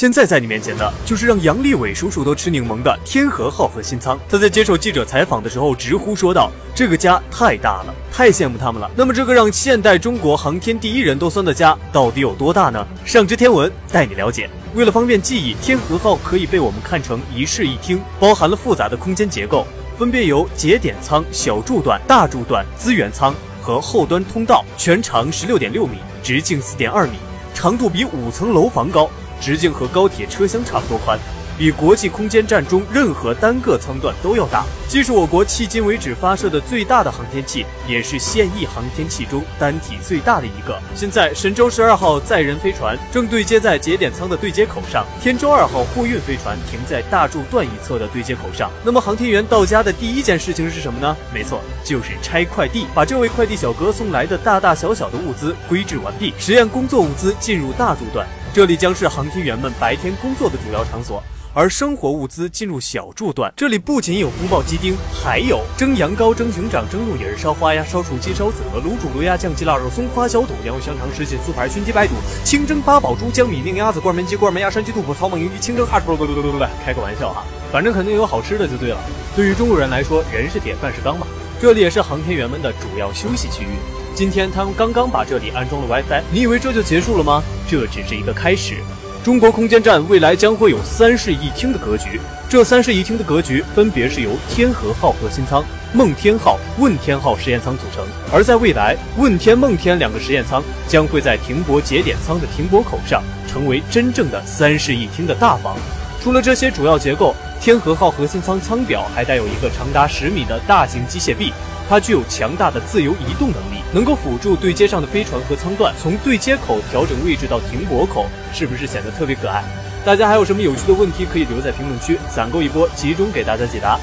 现在在你面前的就是让杨利伟叔叔都吃柠檬的天河号核心舱。他在接受记者采访的时候直呼说道：“这个家太大了，太羡慕他们了。”那么这个让现代中国航天第一人都酸的家到底有多大呢？上知天文带你了解。为了方便记忆，天河号可以被我们看成一室一厅，包含了复杂的空间结构，分别由节点舱、小柱段、大柱段、资源舱和后端通道，全长十六点六米，直径四点二米，长度比五层楼房高，直径和高铁车厢差不多宽。比国际空间站中任何单个舱段都要大，既是我国迄今为止发射的最大的航天器，也是现役航天器中单体最大的一个。现在，神舟十二号载人飞船正对接在节点舱的对接口上，天舟二号货运飞船停在大柱段一侧的对接口上。那么，航天员到家的第一件事情是什么呢？没错，就是拆快递，把这位快递小哥送来的大大小小的物资归置完毕，实验工作物资进入大柱段，这里将是航天员们白天工作的主要场所。而生活物资进入小柱段，这里不仅有宫爆鸡丁，还有蒸羊羔、蒸熊掌、蒸鹿尾、烧花鸭、烧雏鸡、烧子鹅、卤煮卤鸭、酱鸡腊肉、松花小肚、羊肉香肠、什锦酥排、熏鸡白肚、清蒸八宝猪、江米酿鸭子、罐焖鸡、罐焖鸭、山鸡肚脯、草蜢银鱼、清蒸哈士不不不不不，开个玩笑哈，反正肯定有好吃的就对了。对于中国人来说，人是铁，饭是钢嘛。这里也是航天员们的主要休息区域。今天他们刚刚把这里安装了 WiFi，你以为这就结束了吗？这只是一个开始。中国空间站未来将会有三室一厅的格局，这三室一厅的格局分别是由天河号核心舱、梦天号、问天号实验舱组成。而在未来，问天、梦天两个实验舱将会在停泊节点舱的停泊口上，成为真正的三室一厅的大房。除了这些主要结构，天河号核心舱舱表还带有一个长达十米的大型机械臂。它具有强大的自由移动能力，能够辅助对接上的飞船和舱段从对接口调整位置到停泊口，是不是显得特别可爱？大家还有什么有趣的问题可以留在评论区，攒够一波集中给大家解答。